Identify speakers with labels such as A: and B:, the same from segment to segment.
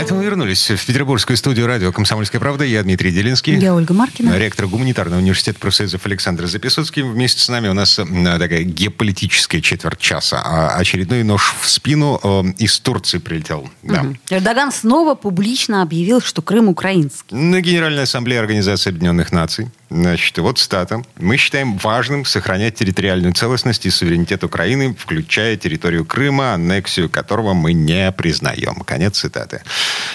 A: Это мы вернулись в петербургскую студию радио «Комсомольская правда». Я Дмитрий Делинский.
B: Я Ольга Маркина.
A: Ректор гуманитарного университета профсоюзов Александр Записоцкий. Вместе с нами у нас такая геополитическая четверть часа. А очередной нож в спину э, из Турции прилетел. Да.
B: Угу. Эрдоган снова публично объявил, что Крым украинский.
A: На Генеральной Ассамблее Организации Объединенных Наций Значит, вот стата. Мы считаем важным сохранять территориальную целостность и суверенитет Украины, включая территорию Крыма, аннексию которого мы не признаем. Конец цитаты.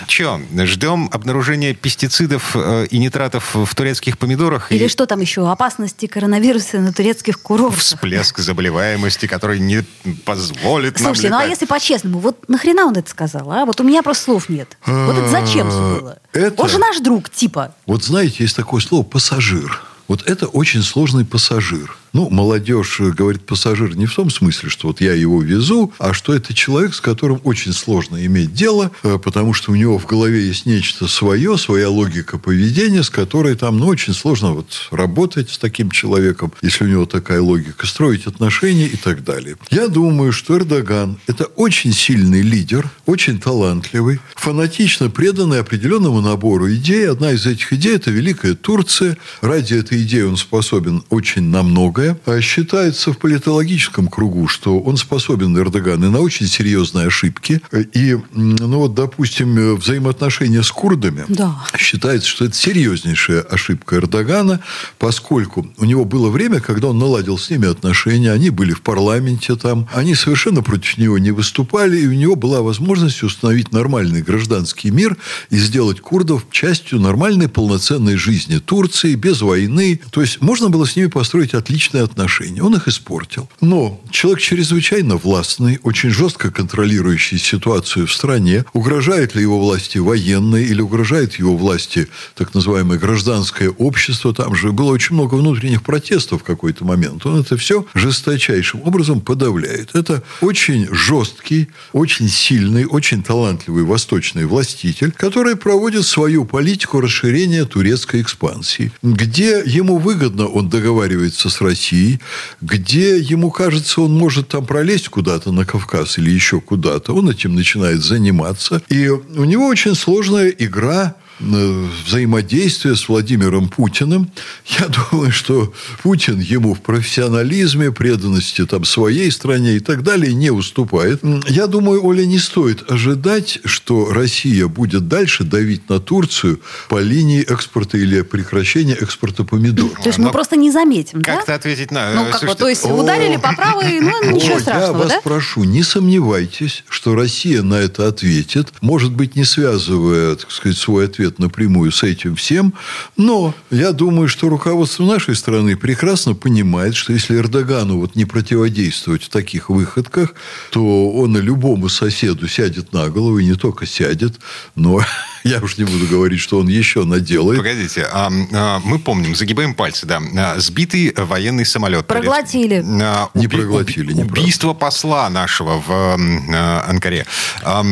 A: Че, ждем обнаружения пестицидов э, и нитратов в турецких помидорах?
B: Или и... что там еще? Опасности коронавируса на турецких курортах?
A: Всплеск заболеваемости, который не позволит
B: Слушайте,
A: нам
B: ну а если по-честному, вот нахрена он это сказал, а? Вот у меня просто слов нет. Вот это зачем было? Это... Он же наш друг, типа.
C: Вот знаете, есть такое слово «пассажир». Вот это очень сложный пассажир. Ну, молодежь говорит пассажир не в том смысле, что вот я его везу, а что это человек, с которым очень сложно иметь дело, э, потому что у него в голове есть нечто свое, своя логика поведения, с которой там, ну, очень сложно вот работать с таким человеком, если у него такая логика, строить отношения и так далее. Я думаю, что Эрдоган – это очень сильный лидер, очень талантливый, фанатично преданный определенному набору идей. Одна из этих идей – это Великая Турция. Ради этой идеи он способен очень на многое Первое. А считается в политологическом кругу, что он способен, Эрдоган, и на очень серьезные ошибки. И, ну вот, допустим, взаимоотношения с курдами.
B: Да.
C: Считается, что это серьезнейшая ошибка Эрдогана, поскольку у него было время, когда он наладил с ними отношения, они были в парламенте там, они совершенно против него не выступали, и у него была возможность установить нормальный гражданский мир и сделать курдов частью нормальной полноценной жизни Турции, без войны. То есть, можно было с ними построить отличные личные отношения. Он их испортил. Но человек чрезвычайно властный, очень жестко контролирующий ситуацию в стране. Угрожает ли его власти военные или угрожает его власти так называемое гражданское общество? Там же было очень много внутренних протестов в какой-то момент. Он это все жесточайшим образом подавляет. Это очень жесткий, очень сильный, очень талантливый восточный властитель, который проводит свою политику расширения турецкой экспансии. Где ему выгодно, он договаривается с Россией России, где ему кажется, он может там пролезть куда-то на Кавказ или еще куда-то. Он этим начинает заниматься. И у него очень сложная игра взаимодействия с Владимиром Путиным. Я думаю, что Путин ему в профессионализме, преданности там, своей стране и так далее не уступает. Я думаю, Оля, не стоит ожидать, что Россия будет дальше давить на Турцию по линии экспорта или прекращения экспорта помидоров.
B: То есть мы просто не заметим,
A: Как-то да? ответить на...
B: Ну, как бы, то есть ударили по правой, ну, ничего страшного,
C: Я вас прошу, не сомневайтесь, что Россия на это ответит. Может быть, не связывая, так сказать, свой ответ ответ напрямую с этим всем. Но я думаю, что руководство нашей страны прекрасно понимает, что если Эрдогану вот не противодействовать в таких выходках, то он любому соседу сядет на голову, и не только сядет, но я уж не буду говорить, что он еще наделает.
A: Погодите, а, а, мы помним, загибаем пальцы, да, а, сбитый военный самолет.
B: Проглотили.
C: А, уби- не проглотили, не
A: Убийство правда. посла нашего в а, Анкаре. А,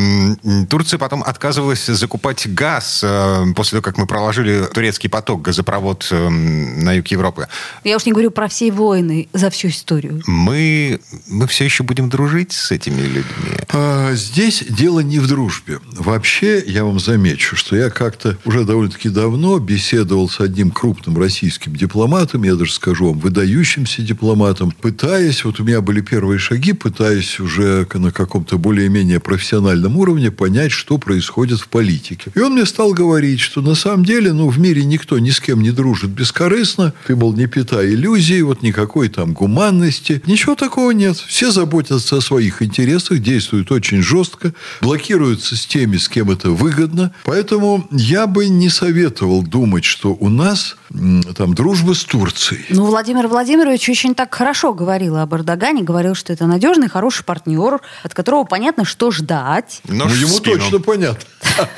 A: Турция потом отказывалась закупать газ а, после того, как мы проложили турецкий поток, газопровод эм, на юг Европы.
B: Я уж не говорю про все войны за всю историю.
A: Мы, мы все еще будем дружить с этими людьми?
C: А, здесь дело не в дружбе. Вообще, я вам замечу, что я как-то уже довольно-таки давно беседовал с одним крупным российским дипломатом, я даже скажу вам, выдающимся дипломатом, пытаясь, вот у меня были первые шаги, пытаясь уже на каком-то более-менее профессиональном уровне понять, что происходит в политике. И он мне стал говорить, что на самом деле, ну, в мире никто ни с кем не дружит бескорыстно. Ты, мол, не питай иллюзий, вот никакой там гуманности. Ничего такого нет. Все заботятся о своих интересах, действуют очень жестко, блокируются с теми, с кем это выгодно. Поэтому я бы не советовал думать, что у нас там дружба с Турцией.
B: Ну, Владимир Владимирович очень так хорошо говорил об Эрдогане, говорил, что это надежный, хороший партнер, от которого понятно, что ждать.
C: Но ну, ему точно понятно.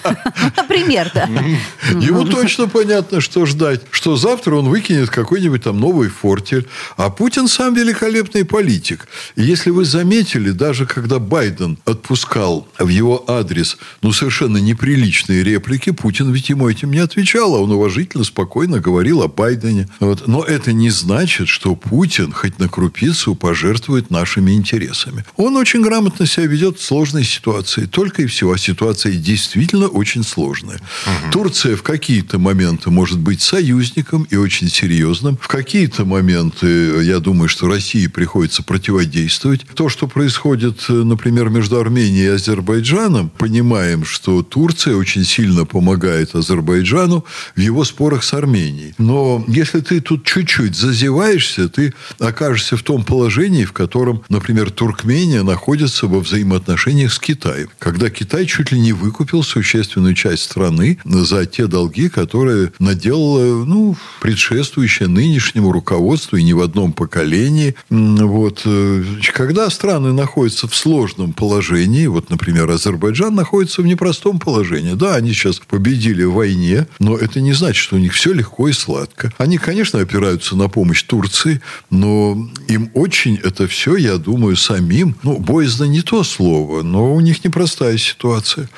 B: Например, да.
C: Ему точно понятно, что ждать. Что завтра он выкинет какой-нибудь там новый фортель. А Путин сам великолепный политик. И если вы заметили, даже когда Байден отпускал в его адрес ну, совершенно неприличные реплики, Путин ведь ему этим не отвечал, а он уважительно, спокойно говорил о Байдене. Вот. Но это не значит, что Путин хоть на крупицу пожертвует нашими интересами. Он очень грамотно себя ведет в сложной ситуации. Только и всего. А ситуация действительно очень сложная. Угу. Турция в какие-то моменты может быть союзником и очень серьезным. В какие-то моменты, я думаю, что России приходится противодействовать. То, что происходит, например, между Арменией и Азербайджаном, понимаем, что Турция очень сильно помогает Азербайджану в его спорах с Арменией. Но если ты тут чуть-чуть зазеваешься, ты окажешься в том положении, в котором, например, Туркмения находится во взаимоотношениях с Китаем. Когда Китай чуть ли не выкупил существенную часть страны за те долги, которые наделала ну, предшествующее нынешнему руководству и не в одном поколении. Вот. Э, когда страны находятся в сложном положении, вот, например, Азербайджан находится в непростом положении. Да, они сейчас победили в войне, но это не значит, что у них все легко и сладко. Они, конечно, опираются на помощь Турции, но им очень это все, я думаю, самим, ну, боязно не то слово, но у них непростая ситуация.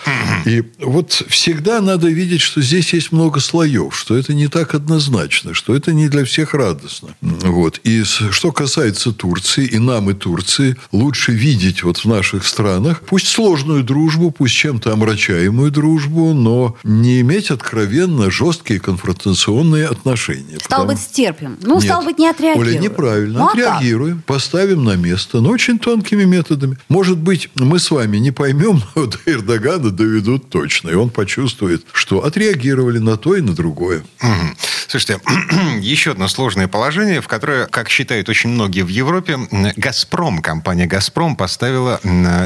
C: И вот всегда надо видеть, что здесь есть много слоев, что это не так однозначно, что это не для всех радостно. Вот. И что касается Турции, и нам, и Турции, лучше видеть вот в наших странах, пусть сложную дружбу, пусть чем-то омрачаемую дружбу, но не иметь откровенно жесткие конфронтационные отношения.
B: Стал потому... быть, стерпим. Ну, Нет. стал быть, не отреагируем.
C: Оля, неправильно. Ну, отреагируем, как? поставим на место, но очень тонкими методами. Может быть, мы с вами не поймем, но до Эрдогана доведут точно. И он почувствует, что отреагировали на то и на другое.
A: Угу. Слушайте, еще одно сложное положение, в которое, как считают очень многие в Европе, «Газпром», компания «Газпром» поставила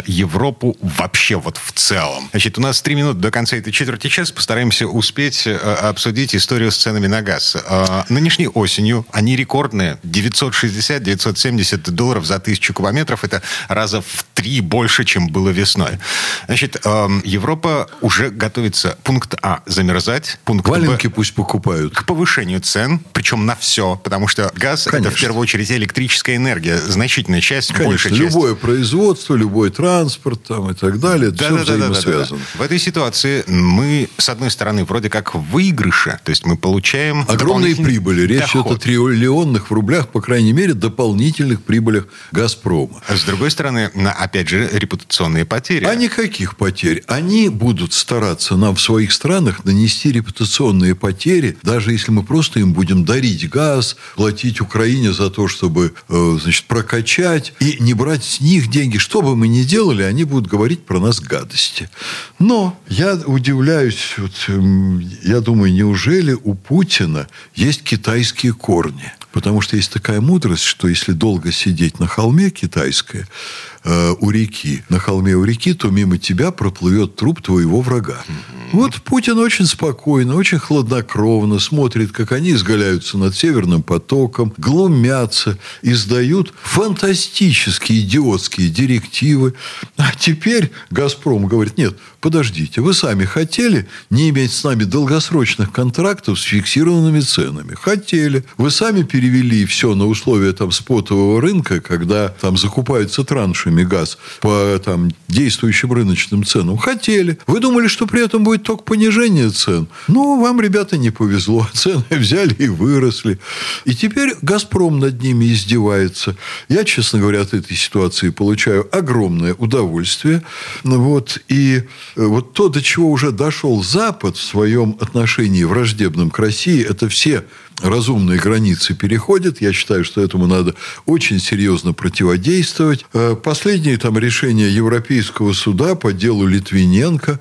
A: Европу вообще вот в целом. Значит, у нас три минуты до конца этой четверти часа. Постараемся успеть э, обсудить историю с ценами на газ. А, нынешней осенью они рекордные. 960-970 долларов за тысячу кубометров. Это раза в три больше, чем было весной. Значит, Европа уже готовится. Пункт А – замерзать. Пункт
C: Валенки Б, пусть покупают.
A: К повышению цен, причем на все, потому что газ Конечно. это в первую очередь электрическая энергия, значительная часть,
C: Конечно,
A: большая
C: часть. любое производство, любой транспорт там, и так далее, это да, все да, взаимосвязано. Да, да,
A: да. В этой ситуации мы, с одной стороны, вроде как в выигрыше, то есть мы получаем...
C: Огромные прибыли. Речь идет о триллионных в рублях, по крайней мере, дополнительных прибылях «Газпрома».
A: А с другой стороны, опять же, репутационные потери.
C: А никаких потерь. Они будут стараться нам в своих странах нанести репутационные потери, даже если мы просто им будем дарить газ, платить Украине за то, чтобы э, значит, прокачать, и не брать с них деньги. Что бы мы ни делали, они будут говорить про нас гадости. Но я удивляюсь, вот, эм, я думаю, неужели у Путина есть китайские корни? Потому что есть такая мудрость, что если долго сидеть на холме китайское, э, у реки, на холме у реки, то мимо тебя проплывет труп твоего врага. Вот Путин очень спокойно, очень хладнокровно смотрит, как они изгаляются над Северным потоком, глумятся, издают фантастические идиотские директивы. А теперь «Газпром» говорит, нет, подождите, вы сами хотели не иметь с нами долгосрочных контрактов с фиксированными ценами? Хотели. Вы сами перевели все на условия там спотового рынка, когда там закупаются траншами газ по там действующим рыночным ценам? Хотели. Вы думали, что при этом будет только понижение цен? Ну, вам, ребята, не повезло. Цены взяли и выросли. И теперь «Газпром» над ними издевается. Я, честно говоря, от этой ситуации получаю огромное удовольствие. Вот. И Э, вот то, до чего уже дошел Запад в своем отношении враждебном к России, это все разумные границы переходят. Я считаю, что этому надо очень серьезно противодействовать. Э, последние там решения Европейского суда по делу Литвиненко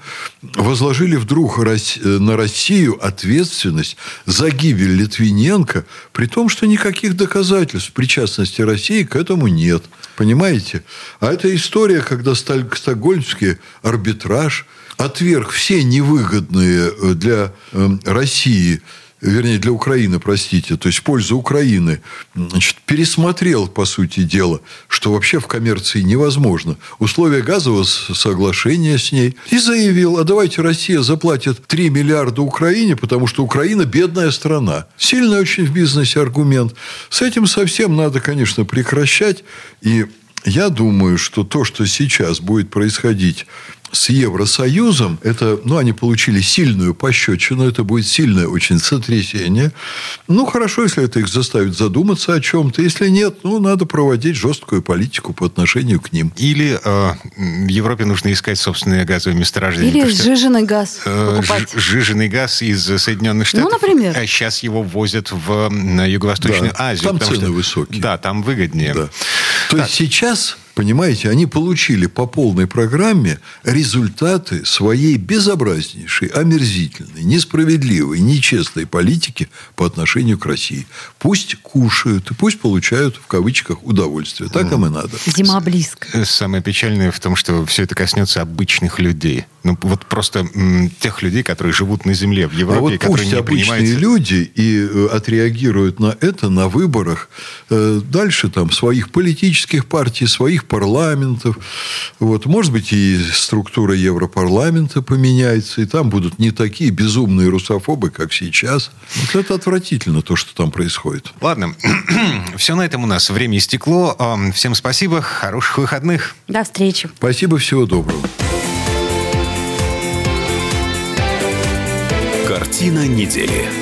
C: возложили вдруг на Россию ответственность за гибель Литвиненко, при том, что никаких доказательств причастности России к этому нет. Понимаете? А это история, когда стокгольмский арбитраж отверг все невыгодные э, для э, России вернее, для Украины, простите, то есть в пользу Украины, значит, пересмотрел, по сути дела, что вообще в коммерции невозможно. Условия газового соглашения с ней. И заявил, а давайте Россия заплатит 3 миллиарда Украине, потому что Украина бедная страна. Сильный очень в бизнесе аргумент. С этим совсем надо, конечно, прекращать. И я думаю, что то, что сейчас будет происходить с Евросоюзом, это, ну, они получили сильную пощечину, это будет сильное очень сотрясение. Ну, хорошо, если это их заставит задуматься о чем-то. Если нет, ну, надо проводить жесткую политику по отношению к ним.
A: Или э, Европе нужно искать собственные газовые месторождения.
B: Или что, сжиженный газ э,
A: Сжиженный газ из Соединенных Штатов.
B: Ну, например.
A: А сейчас его возят в Юго-Восточную
C: да,
A: Азию.
C: Там цены что, высокие.
A: Да, там выгоднее. Да.
C: То так. есть сейчас Понимаете, они получили по полной программе результаты своей безобразнейшей, омерзительной, несправедливой, нечестной политики по отношению к России. Пусть кушают и пусть получают, в кавычках, удовольствие. Так им и надо.
B: Зима близко.
A: Самое печальное в том, что все это коснется обычных людей. Ну, вот просто м, тех людей, которые живут на земле в Европе, а вот которые
C: пусть
A: не
C: обычные люди и э, отреагируют на это на выборах. Э, дальше там своих политических партий, своих парламентов. Вот. Может быть, и структура Европарламента поменяется, и там будут не такие безумные русофобы, как сейчас. Вот это отвратительно, то, что там происходит.
A: Ладно, все на этом у нас. Время истекло. Всем спасибо, хороших выходных.
B: До встречи.
C: Спасибо, всего доброго.
D: Картина недели.